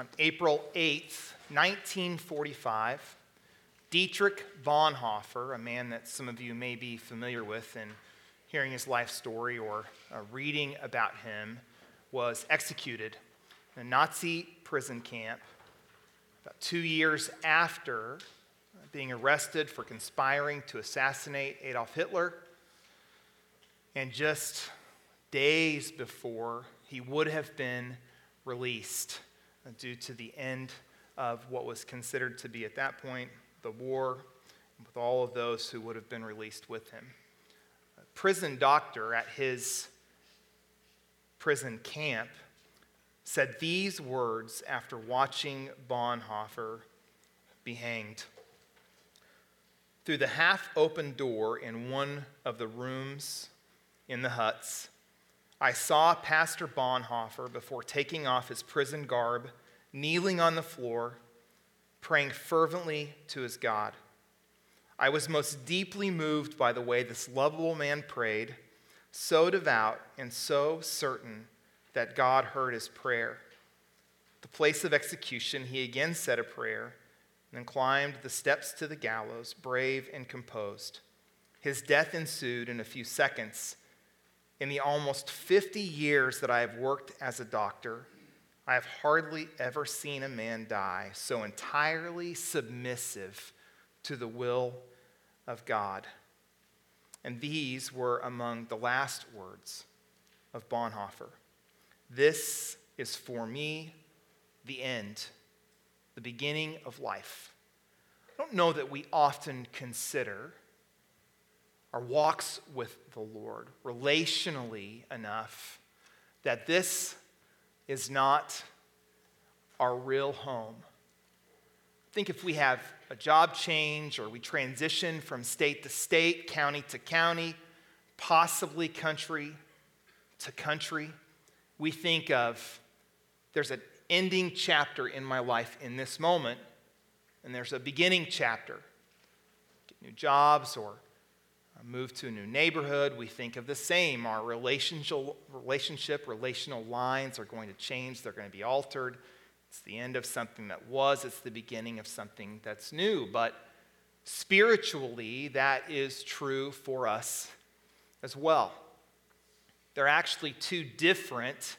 on April 8th, 1945, Dietrich Bonhoeffer, a man that some of you may be familiar with in hearing his life story or uh, reading about him, was executed in a Nazi prison camp about two years after being arrested for conspiring to assassinate Adolf Hitler, and just days before he would have been released due to the end of what was considered to be at that point the war, with all of those who would have been released with him. A prison doctor at his prison camp said these words after watching Bonhoeffer be hanged. Through the half open door in one of the rooms in the huts, I saw Pastor Bonhoeffer before taking off his prison garb, kneeling on the floor praying fervently to his God. I was most deeply moved by the way this lovable man prayed, so devout and so certain that God heard his prayer. The place of execution, he again said a prayer and then climbed the steps to the gallows, brave and composed. His death ensued in a few seconds. In the almost 50 years that I have worked as a doctor, I have hardly ever seen a man die so entirely submissive to the will of God. And these were among the last words of Bonhoeffer. This is for me the end, the beginning of life. I don't know that we often consider our walks with the Lord relationally enough that this is not our real home. I think if we have a job change or we transition from state to state, county to county, possibly country to country, we think of there's an ending chapter in my life in this moment, and there's a beginning chapter. Get new jobs or move to a new neighborhood, we think of the same. Our relationship, relationship, relational lines are going to change, they're going to be altered. It's the end of something that was, it's the beginning of something that's new. But spiritually, that is true for us as well. There are actually two different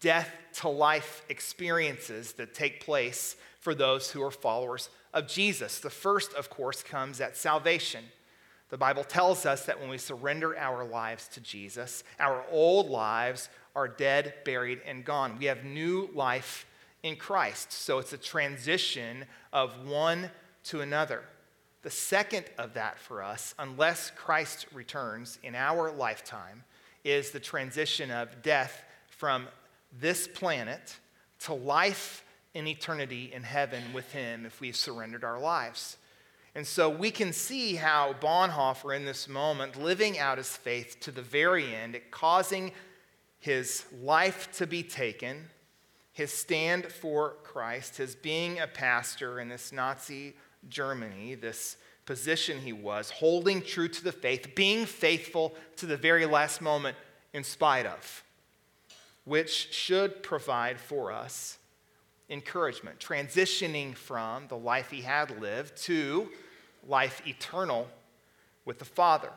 death to life experiences that take place for those who are followers of Jesus. The first, of course, comes at salvation. The Bible tells us that when we surrender our lives to Jesus, our old lives are dead, buried, and gone. We have new life in Christ. So it's a transition of one to another. The second of that for us, unless Christ returns in our lifetime, is the transition of death from this planet to life in eternity in heaven with Him if we've surrendered our lives. And so we can see how Bonhoeffer, in this moment, living out his faith to the very end, causing his life to be taken, his stand for Christ, his being a pastor in this Nazi Germany, this position he was, holding true to the faith, being faithful to the very last moment in spite of, which should provide for us encouragement, transitioning from the life he had lived to life eternal with the Father.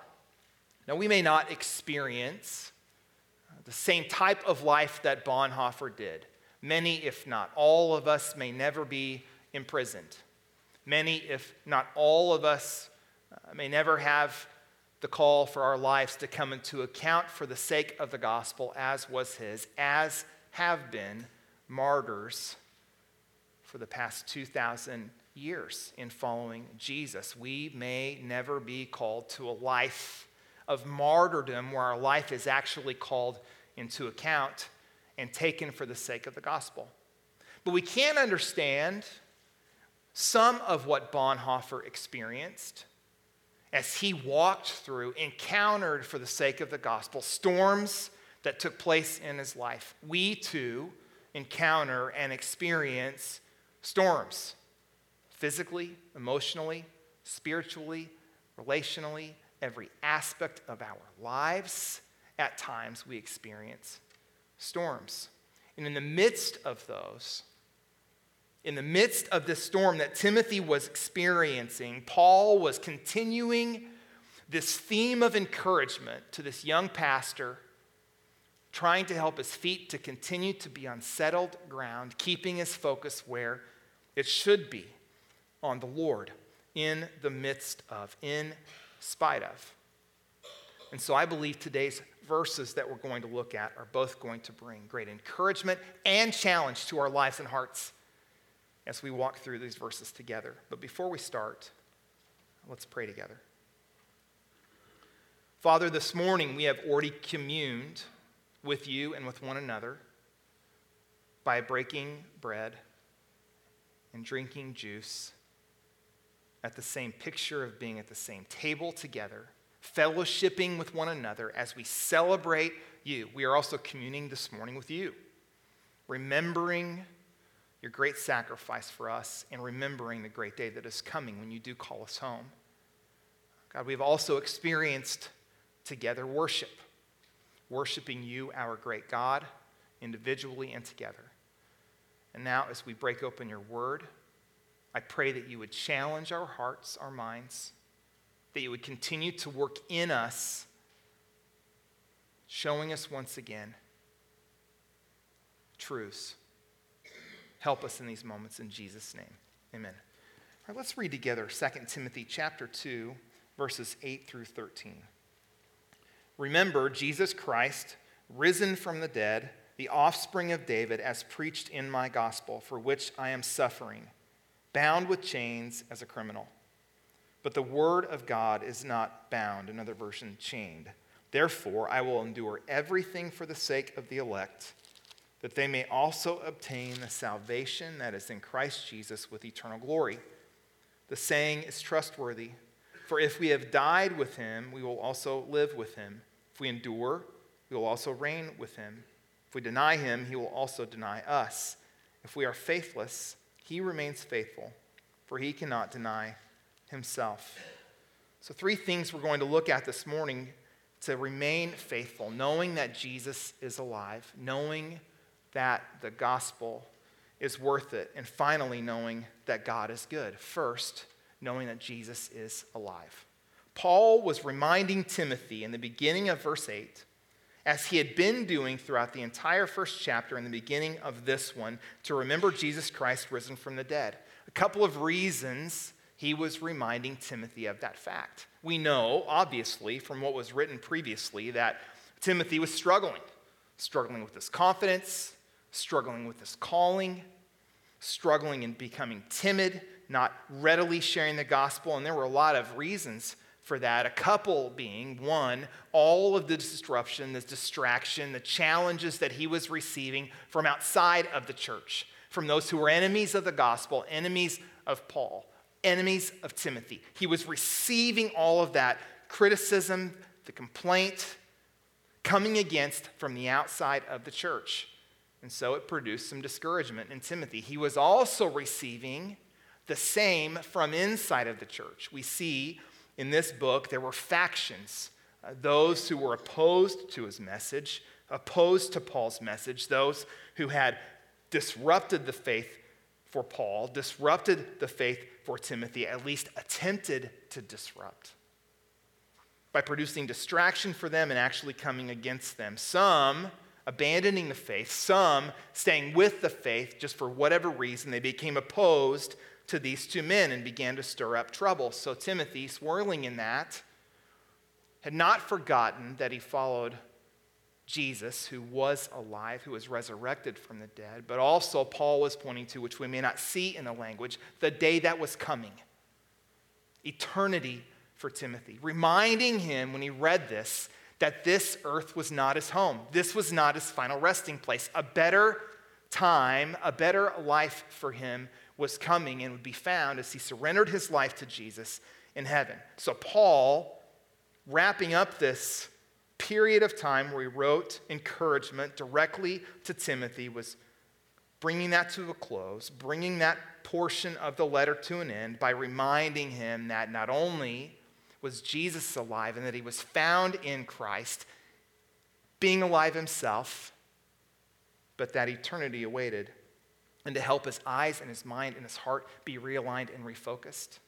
Now, we may not experience the same type of life that Bonhoeffer did. Many, if not all of us, may never be imprisoned. Many, if not all of us, uh, may never have the call for our lives to come into account for the sake of the gospel, as was his, as have been martyrs for the past 2,000 years in following Jesus. We may never be called to a life of martyrdom where our life is actually called into account and taken for the sake of the gospel. But we can understand some of what Bonhoeffer experienced as he walked through, encountered for the sake of the gospel, storms that took place in his life. We too encounter and experience storms physically, emotionally, spiritually, relationally, every aspect of our lives. At times, we experience storms. And in the midst of those, in the midst of this storm that Timothy was experiencing, Paul was continuing this theme of encouragement to this young pastor, trying to help his feet to continue to be on settled ground, keeping his focus where it should be on the Lord in the midst of, in spite of. And so I believe today's verses that we're going to look at are both going to bring great encouragement and challenge to our lives and hearts as we walk through these verses together. But before we start, let's pray together. Father, this morning we have already communed with you and with one another by breaking bread and drinking juice at the same picture of being at the same table together, fellowshipping with one another as we celebrate you. We are also communing this morning with you, remembering your great sacrifice for us and remembering the great day that is coming when you do call us home. God, we've also experienced together worship, worshiping you, our great God, individually and together. And now, as we break open your word, I pray that you would challenge our hearts, our minds, that you would continue to work in us, showing us once again truths Help us in these moments in Jesus' name. Amen. All right, let's read together 2 Timothy chapter 2, verses 8 through 13. Remember Jesus Christ, risen from the dead, the offspring of David, as preached in my gospel, for which I am suffering, bound with chains as a criminal. But the word of God is not bound, another version, chained. Therefore, I will endure everything for the sake of the elect that they may also obtain the salvation that is in Christ Jesus with eternal glory. The saying is trustworthy, for if we have died with him, we will also live with him. If we endure, we will also reign with him. If we deny him, he will also deny us. If we are faithless, he remains faithful, for he cannot deny himself. So, three things we're going to look at this morning to remain faithful, knowing that Jesus is alive, knowing that the gospel is worth it. And finally, knowing that God is good. First, knowing that Jesus is alive. Paul was reminding Timothy in the beginning of verse 8, as he had been doing throughout the entire first chapter and the beginning of this one, to remember Jesus Christ risen from the dead. A couple of reasons he was reminding Timothy of that fact. We know, obviously, from what was written previously, that Timothy was struggling, struggling with his confidence, struggling with this calling, struggling and becoming timid, not readily sharing the gospel. And there were a lot of reasons for that. A couple being one, all of the disruption, the distraction, the challenges that he was receiving from outside of the church, from those who were enemies of the gospel, enemies of Paul, enemies of Timothy. He was receiving all of that criticism, the complaint coming against from the outside of the church. And so it produced some discouragement in Timothy. He was also receiving the same from inside of the church. We see in this book there were factions uh, those who were opposed to his message, opposed to Paul's message, those who had disrupted the faith for Paul, disrupted the faith for Timothy, at least attempted to disrupt by producing distraction for them and actually coming against them. Some abandoning the faith, some staying with the faith just for whatever reason. They became opposed to these two men and began to stir up trouble. So Timothy, swirling in that, had not forgotten that he followed Jesus, who was alive, who was resurrected from the dead, but also Paul was pointing to, which we may not see in the language, the day that was coming. Eternity for Timothy, reminding him when he read this that this earth was not his home. This was not his final resting place. A better time, a better life for him was coming and would be found as he surrendered his life to Jesus in heaven. So, Paul, wrapping up this period of time where he wrote encouragement directly to Timothy, was bringing that to a close, bringing that portion of the letter to an end by reminding him that not only was Jesus alive and that he was found in Christ, being alive himself, but that eternity awaited and to help his eyes and his mind and his heart be realigned and refocused.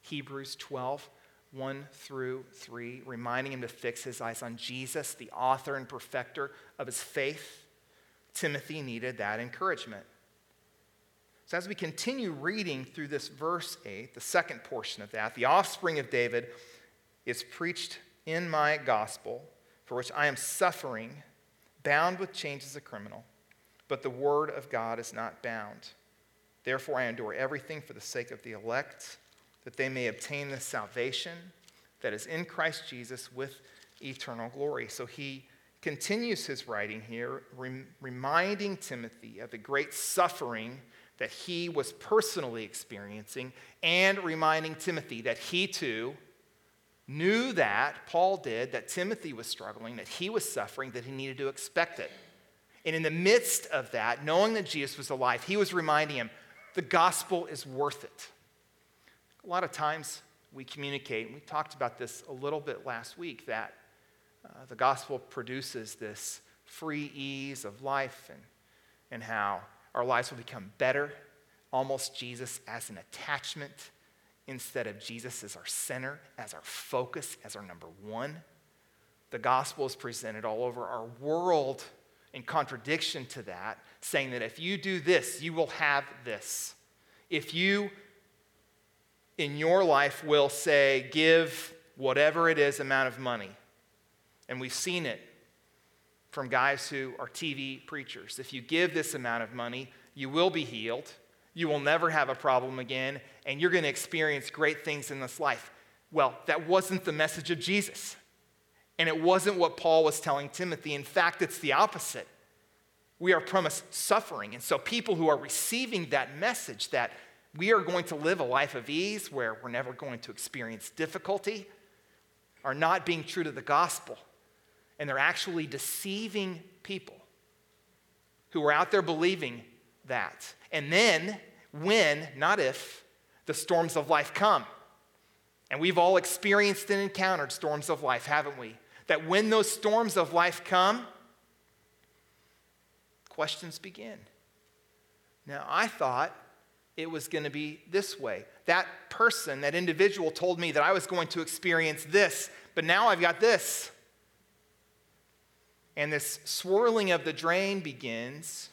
Hebrews 12, 1 through 3, reminding him to fix his eyes on Jesus, the author and perfecter of his faith. Timothy needed that encouragement. So, as we continue reading through this verse 8, the second portion of that, the offspring of David is preached in my gospel, for which I am suffering, bound with chains as a criminal. But the word of God is not bound. Therefore, I endure everything for the sake of the elect, that they may obtain the salvation that is in Christ Jesus with eternal glory. So he continues his writing here, rem- reminding Timothy of the great suffering that he was personally experiencing, and reminding Timothy that he too knew that, Paul did, that Timothy was struggling, that he was suffering, that he needed to expect it. And in the midst of that, knowing that Jesus was alive, he was reminding him the gospel is worth it. A lot of times we communicate, and we talked about this a little bit last week, that uh, the gospel produces this free ease of life and, and how our lives will become better, almost Jesus as an attachment instead of Jesus as our center, as our focus, as our number one. The gospel is presented all over our world in contradiction to that, saying that if you do this, you will have this. If you in your life will say, give whatever it is amount of money, and we've seen it from guys who are TV preachers. If you give this amount of money, you will be healed, you will never have a problem again, and you're going to experience great things in this life. Well, that wasn't the message of Jesus. And it wasn't what Paul was telling Timothy. In fact, it's the opposite. We are promised suffering. And so, people who are receiving that message that we are going to live a life of ease where we're never going to experience difficulty are not being true to the gospel. And they're actually deceiving people who are out there believing that. And then, when, not if, the storms of life come, and we've all experienced and encountered storms of life, haven't we? That when those storms of life come, questions begin. Now, I thought it was going to be this way. That person, that individual told me that I was going to experience this, but now I've got this. And this swirling of the drain begins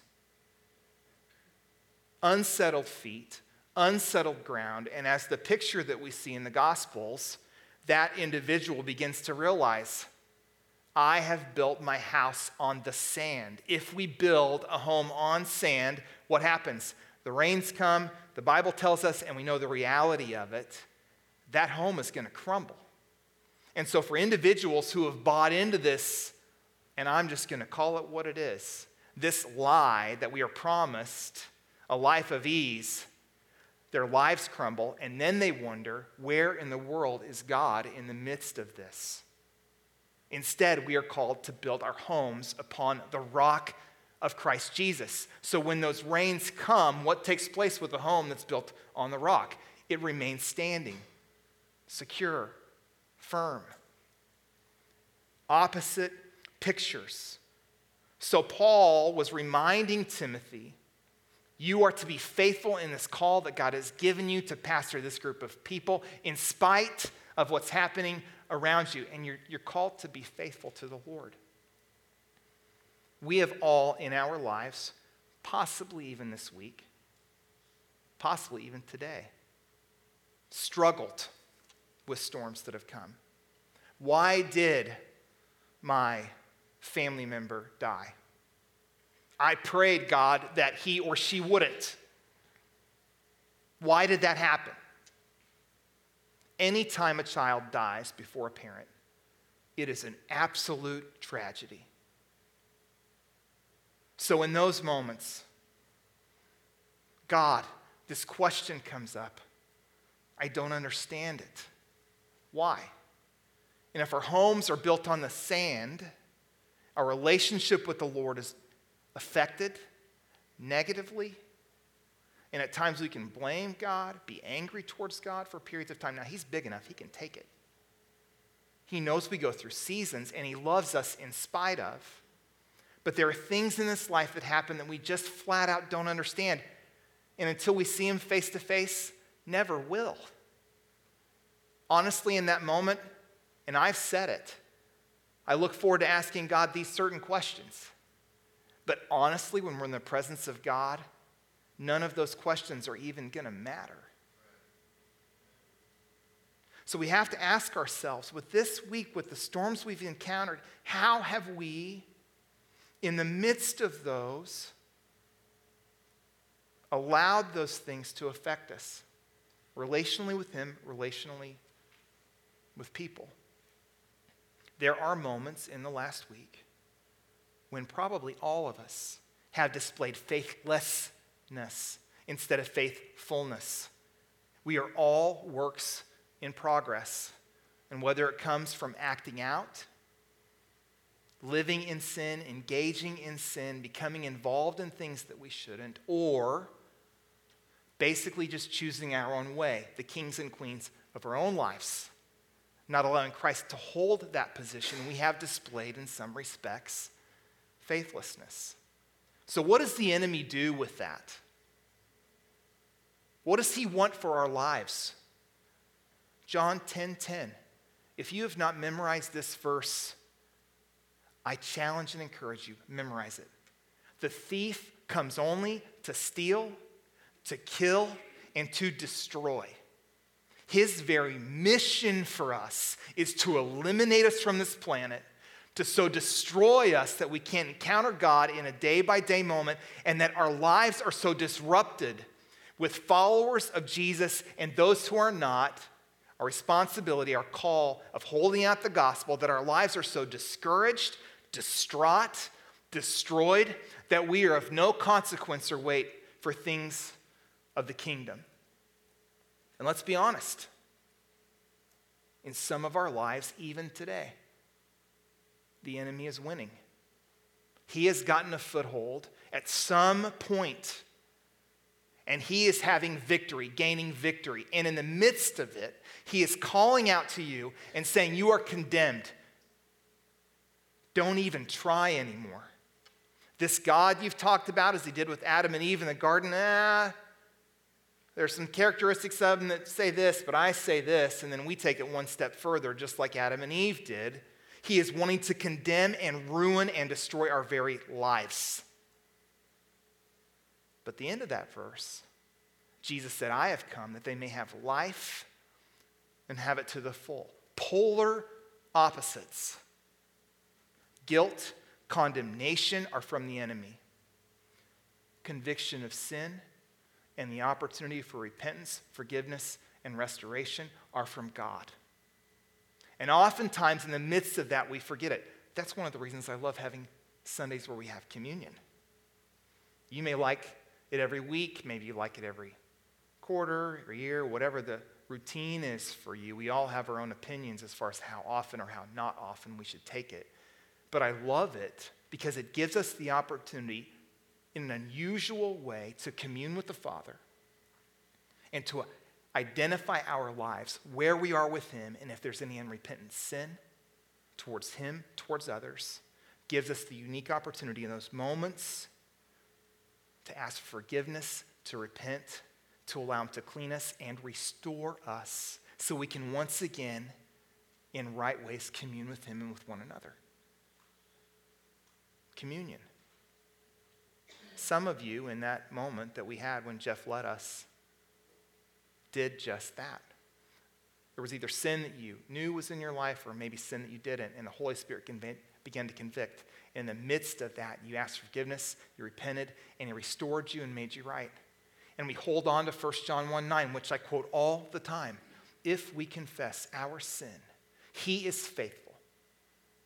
unsettled feet, unsettled ground. And as the picture that we see in the Gospels, that individual begins to realize I have built my house on the sand. If we build a home on sand, what happens? The rains come, the Bible tells us, and we know the reality of it, that home is going to crumble. And so, for individuals who have bought into this, and I'm just going to call it what it is, this lie that we are promised a life of ease, their lives crumble, and then they wonder where in the world is God in the midst of this? Instead, we are called to build our homes upon the rock of Christ Jesus. So when those rains come, what takes place with a home that's built on the rock? It remains standing, secure, firm. Opposite pictures. So Paul was reminding Timothy you are to be faithful in this call that God has given you to pastor this group of people in spite of what's happening around you. And you're, you're called to be faithful to the Lord. We have all in our lives, possibly even this week, possibly even today, struggled with storms that have come. Why did my family member die? I prayed, God, that he or she wouldn't. Why did that happen? Anytime a child dies before a parent, it is an absolute tragedy. So, in those moments, God, this question comes up. I don't understand it. Why? And if our homes are built on the sand, our relationship with the Lord is affected negatively. And at times we can blame God, be angry towards God for periods of time. Now, He's big enough, He can take it. He knows we go through seasons, and He loves us in spite of. But there are things in this life that happen that we just flat out don't understand. And until we see Him face to face, never will. Honestly, in that moment, and I've said it, I look forward to asking God these certain questions. But honestly, when we're in the presence of God, none of those questions are even going to matter. So we have to ask ourselves with this week, with the storms we've encountered, how have we, in the midst of those, allowed those things to affect us relationally with Him, relationally with people? There are moments in the last week when probably all of us have displayed instead of faithfulness. We are all works in progress. And whether it comes from acting out, living in sin, engaging in sin, becoming involved in things that we shouldn't, or basically just choosing our own way, the kings and queens of our own lives, not allowing Christ to hold that position, we have displayed in some respects faithlessness. So, what does the enemy do with that? What does he want for our lives? John 10:10. 10, 10. If you have not memorized this verse, I challenge and encourage you, memorize it. The thief comes only to steal, to kill, and to destroy. His very mission for us is to eliminate us from this planet, to so destroy us that we can't encounter God in a day by day moment, and that our lives are so disrupted with followers of Jesus and those who are not. Our responsibility, our call of holding out the gospel, that our lives are so discouraged, distraught, destroyed, that we are of no consequence or weight for things of the kingdom. And let's be honest, in some of our lives, even today, the enemy is winning. He has gotten a foothold at some point, and he is having victory, gaining victory. And in the midst of it, he is calling out to you and saying, You are condemned. Don't even try anymore. This God you've talked about, as he did with Adam and Eve in the garden, ah, there's some characteristics of him that say this, but I say this, and then we take it one step further, just like Adam and Eve did. He is wanting to condemn and ruin and destroy our very lives. But the end of that verse, Jesus said, I have come that they may have life and have it to the full. Polar opposites. Guilt, condemnation are from the enemy. Conviction of sin and the opportunity for repentance, forgiveness, and restoration are from God. And oftentimes, in the midst of that, we forget it. That's one of the reasons I love having Sundays where we have communion. You may like it every week, maybe you like it every quarter, or year, whatever the routine is for you. We all have our own opinions as far as how often or how not often we should take it. But I love it because it gives us the opportunity in an unusual way to commune with the Father and to identify our lives, where we are with Him, and if there's any unrepentant sin towards Him, towards others, gives us the unique opportunity in those moments to ask forgiveness, to repent, to allow Him to clean us and restore us so we can once again, in right ways, commune with Him and with one another. Communion. Some of you, in that moment that we had when Jeff led us, did just that. There was either sin that you knew was in your life or maybe sin that you didn't, and the Holy Spirit began to convict. In the midst of that, you asked forgiveness, you repented, and He restored you and made you right. And we hold on to 1 John 1 9, which I quote all the time. If we confess our sin, He is faithful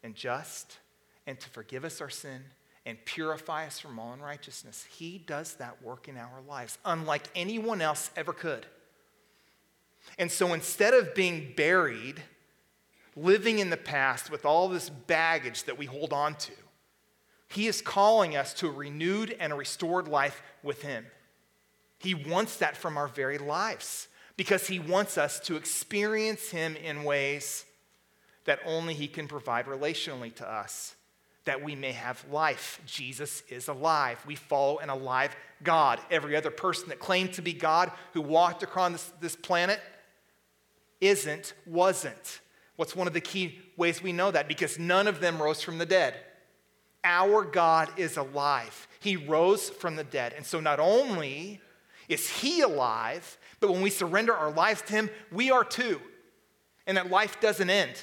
and just and to forgive us our sin and purify us from all unrighteousness. He does that work in our lives, unlike anyone else ever could. And so instead of being buried, living in the past with all this baggage that we hold on to, He is calling us to a renewed and a restored life with Him. He wants that from our very lives because He wants us to experience Him in ways that only He can provide relationally to us that we may have life. Jesus is alive. We follow an alive God. Every other person that claimed to be God who walked across this, this planet isn't, wasn't. What's one of the key ways we know that? Because none of them rose from the dead. Our God is alive. He rose from the dead. And so not only is He alive, but when we surrender our lives to Him, we are too. And that life doesn't end.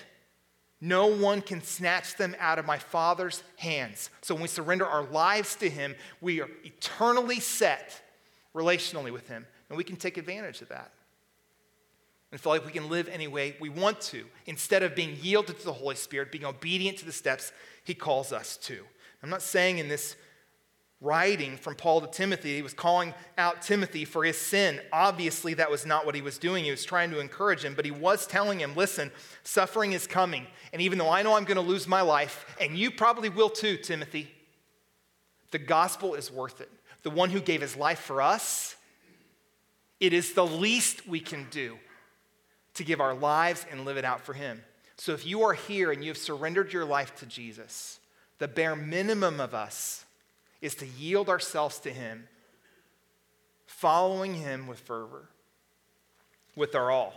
No one can snatch them out of my Father's hands. So when we surrender our lives to Him, we are eternally set relationally with Him. And we can take advantage of that and feel like we can live any way we want to instead of being yielded to the Holy Spirit, being obedient to the steps He calls us to. I'm not saying in this writing from Paul to Timothy, he was calling out Timothy for his sin. Obviously, that was not what he was doing. He was trying to encourage him, but he was telling him, listen, suffering is coming. And even though I know I'm going to lose my life, and you probably will too, Timothy, the gospel is worth it. The one who gave his life for us, it is the least we can do to give our lives and live it out for him. So if you are here and you have surrendered your life to Jesus, the bare minimum of us is to yield ourselves to Him, following Him with fervor, with our all.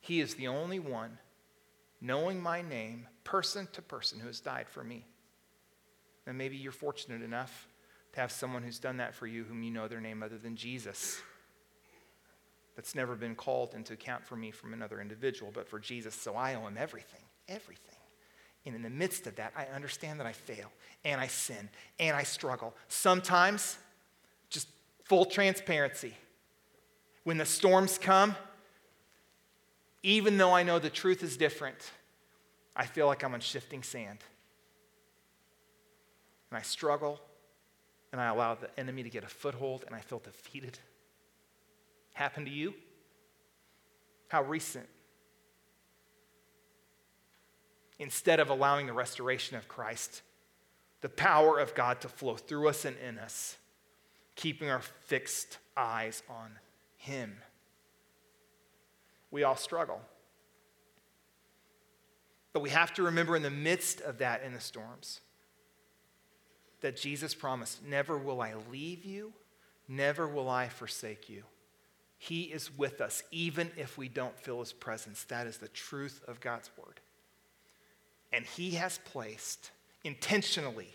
He is the only one, knowing my name, person to person, who has died for me. And maybe you're fortunate enough to have someone who's done that for you whom you know their name other than Jesus. That's never been called into account for me from another individual, but for Jesus. So I owe him everything, everything. And in the midst of that, I understand that I fail and I sin and I struggle. Sometimes, just full transparency. When the storms come, even though I know the truth is different, I feel like I'm on shifting sand. And I struggle and I allow the enemy to get a foothold and I feel defeated. Happened to you? How recent? Instead of allowing the restoration of Christ, the power of God to flow through us and in us, keeping our fixed eyes on Him. We all struggle. But we have to remember in the midst of that, in the storms, that Jesus promised, Never will I leave you, never will I forsake you. He is with us, even if we don't feel his presence. That is the truth of God's word. And He has placed intentionally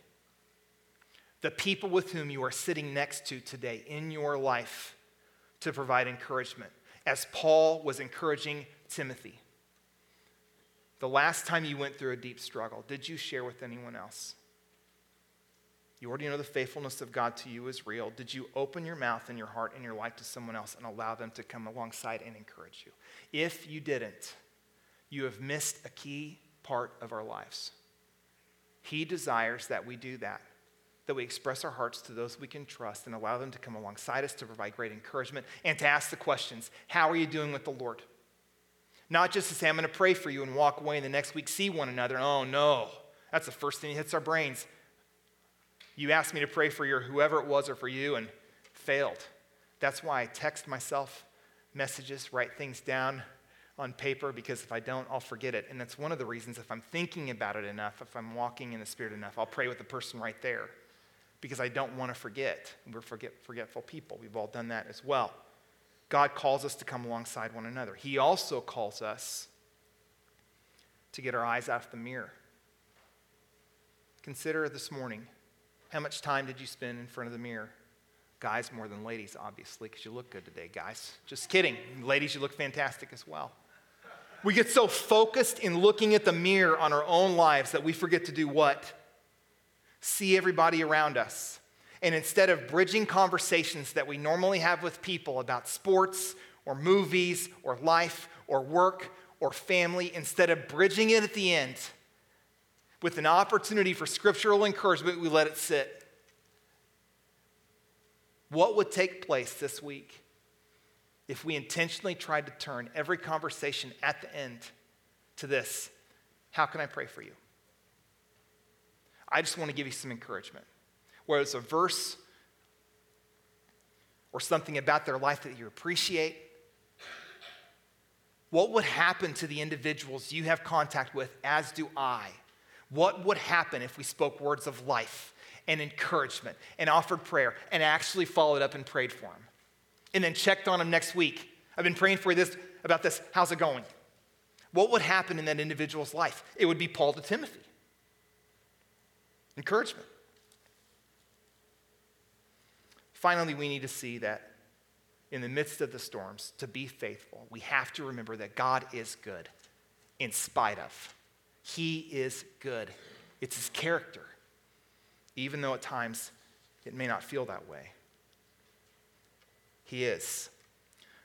the people with whom you are sitting next to today in your life to provide encouragement, as Paul was encouraging Timothy. The last time you went through a deep struggle, did you share with anyone else? You already know the faithfulness of God to you is real. Did you open your mouth and your heart and your life to someone else and allow them to come alongside and encourage you? If you didn't, you have missed a key part of our lives. He desires that we do that, that we express our hearts to those we can trust and allow them to come alongside us to provide great encouragement and to ask the questions How are you doing with the Lord? Not just to say, I'm going to pray for you and walk away and the next week see one another. Oh, no. That's the first thing that hits our brains. You asked me to pray for your whoever it was or for you and failed. That's why I text myself messages, write things down, on paper because if I don't, I'll forget it. And that's one of the reasons if I'm thinking about it enough, if I'm walking in the Spirit enough, I'll pray with the person right there because I don't want to forget. We're forget, forgetful people. We've all done that as well. God calls us to come alongside one another. He also calls us to get our eyes off the mirror. Consider this morning how much time did you spend in front of the mirror? Guys more than ladies, obviously, because you look good today, guys. Just kidding. Ladies, you look fantastic as well. We get so focused in looking at the mirror on our own lives that we forget to do what? See everybody around us. And instead of bridging conversations that we normally have with people about sports or movies or life or work or family, instead of bridging it at the end with an opportunity for scriptural encouragement, we let it sit. What would take place this week if we intentionally tried to turn every conversation at the end to this How can I pray for you? I just want to give you some encouragement. Whether it's a verse or something about their life that you appreciate, what would happen to the individuals you have contact with, as do I, What would happen if we spoke words of life and encouragement and offered prayer and actually followed up and prayed for him? And then checked on him next week. I've been praying for this about this. How's it going? What would happen in that individual's life? It would be Paul to Timothy. Encouragement. Finally, we need to see that in the midst of the storms, to be faithful, we have to remember that God is good in spite of. He is good. It's his character, even though at times it may not feel that way. He is.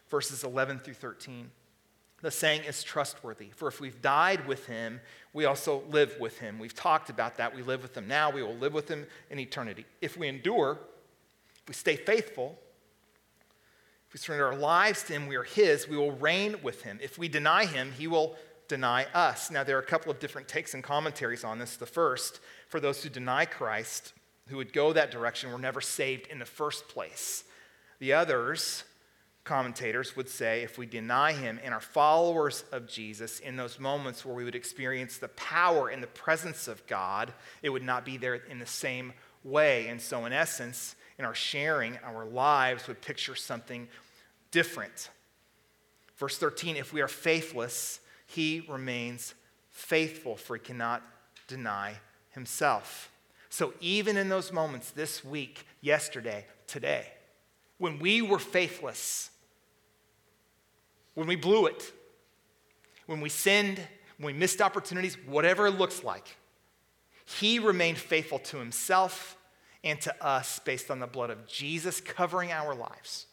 Verses 11 through 13. The saying is trustworthy, for if we've died with him, we also live with him. We've talked about that. We live with him now, we will live with him in eternity. If we endure, if we stay faithful, if we surrender our lives to him, we are his, we will reign with him. If we deny him, he will deny us. Now, there are a couple of different takes and commentaries on this. The first, for those who deny Christ, who would go that direction, were never saved in the first place. The others, commentators, would say if we deny him and are followers of Jesus in those moments where we would experience the power and the presence of God, it would not be there in the same way. And so, in essence, in our sharing, our lives would picture something different. Verse 13 if we are faithless, he remains faithful, for he cannot deny himself. So, even in those moments this week, yesterday, today, when we were faithless, when we blew it, when we sinned, when we missed opportunities, whatever it looks like, he remained faithful to himself and to us based on the blood of Jesus covering our lives.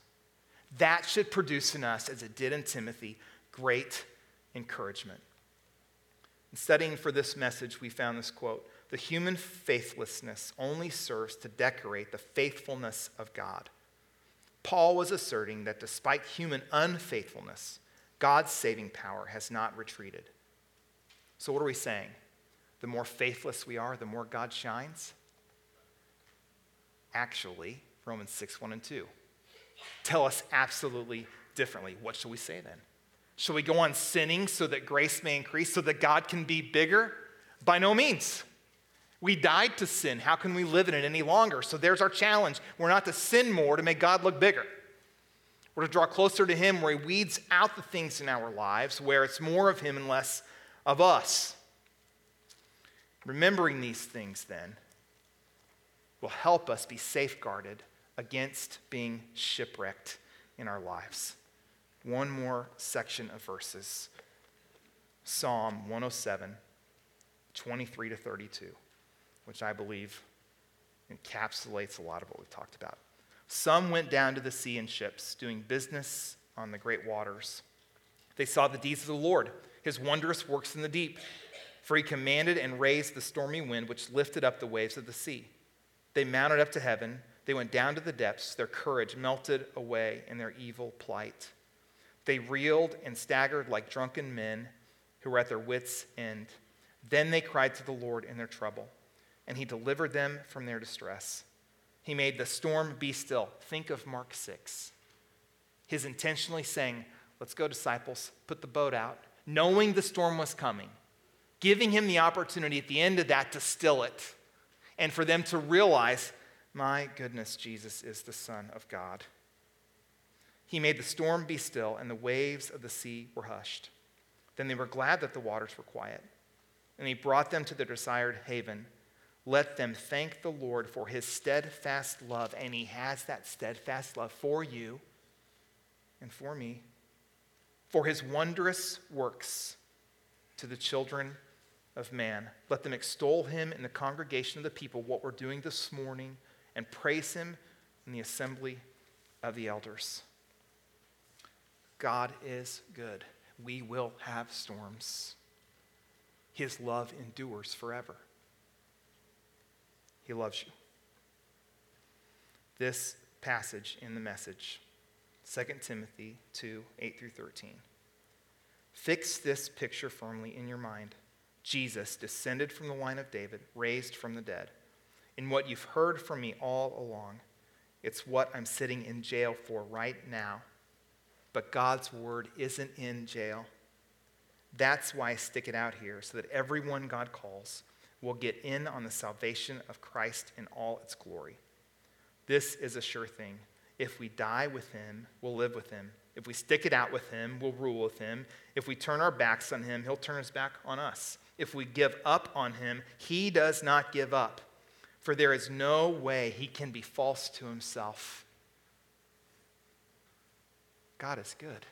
That should produce in us, as it did in Timothy, great encouragement. In studying for this message, we found this quote The human faithlessness only serves to decorate the faithfulness of God. Paul was asserting that despite human unfaithfulness, God's saving power has not retreated. So, what are we saying? The more faithless we are, the more God shines? Actually, Romans 6 1 and 2 tell us absolutely differently. What shall we say then? Shall we go on sinning so that grace may increase, so that God can be bigger? By no means. We died to sin. How can we live in it any longer? So there's our challenge. We're not to sin more to make God look bigger. We're to draw closer to Him where He weeds out the things in our lives, where it's more of Him and less of us. Remembering these things, then, will help us be safeguarded against being shipwrecked in our lives. One more section of verses Psalm 107, 23 to 32, which I believe encapsulates a lot of what we've talked about. Some went down to the sea in ships, doing business on the great waters. They saw the deeds of the Lord, his wondrous works in the deep. For he commanded and raised the stormy wind, which lifted up the waves of the sea. They mounted up to heaven. They went down to the depths. Their courage melted away in their evil plight. They reeled and staggered like drunken men who were at their wits' end. Then they cried to the Lord in their trouble, and he delivered them from their distress. He made the storm be still. Think of Mark 6. His intentionally saying, Let's go, disciples, put the boat out, knowing the storm was coming, giving him the opportunity at the end of that to still it and for them to realize, my goodness, Jesus is the Son of God. He made the storm be still, and the waves of the sea were hushed. Then they were glad that the waters were quiet. And he brought them to their desired haven. Let them thank the Lord for his steadfast love. And he has that steadfast love for you and for me, for his wondrous works to the children of man. Let them extol him in the congregation of the people, what we're doing this morning, and praise him in the assembly of the elders. God is good. We will have storms. His love endures forever. He loves you. This passage in the message, 2 Timothy 2 8 through 13. Fix this picture firmly in your mind. Jesus, descended from the line of David, raised from the dead. In what you've heard from me all along, it's what I'm sitting in jail for right now. But God's word isn't in jail. That's why I stick it out here, so that everyone God calls will get in on the salvation of Christ in all its glory. This is a sure thing. If we die with him, we'll live with him. If we stick it out with him, we'll rule with him. If we turn our backs on him, he'll turn his back on us. If we give up on him, he does not give up. For there is no way he can be false to himself. God is good.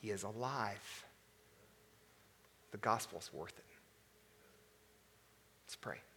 He is alive. The gospel is worth it. Let's pray.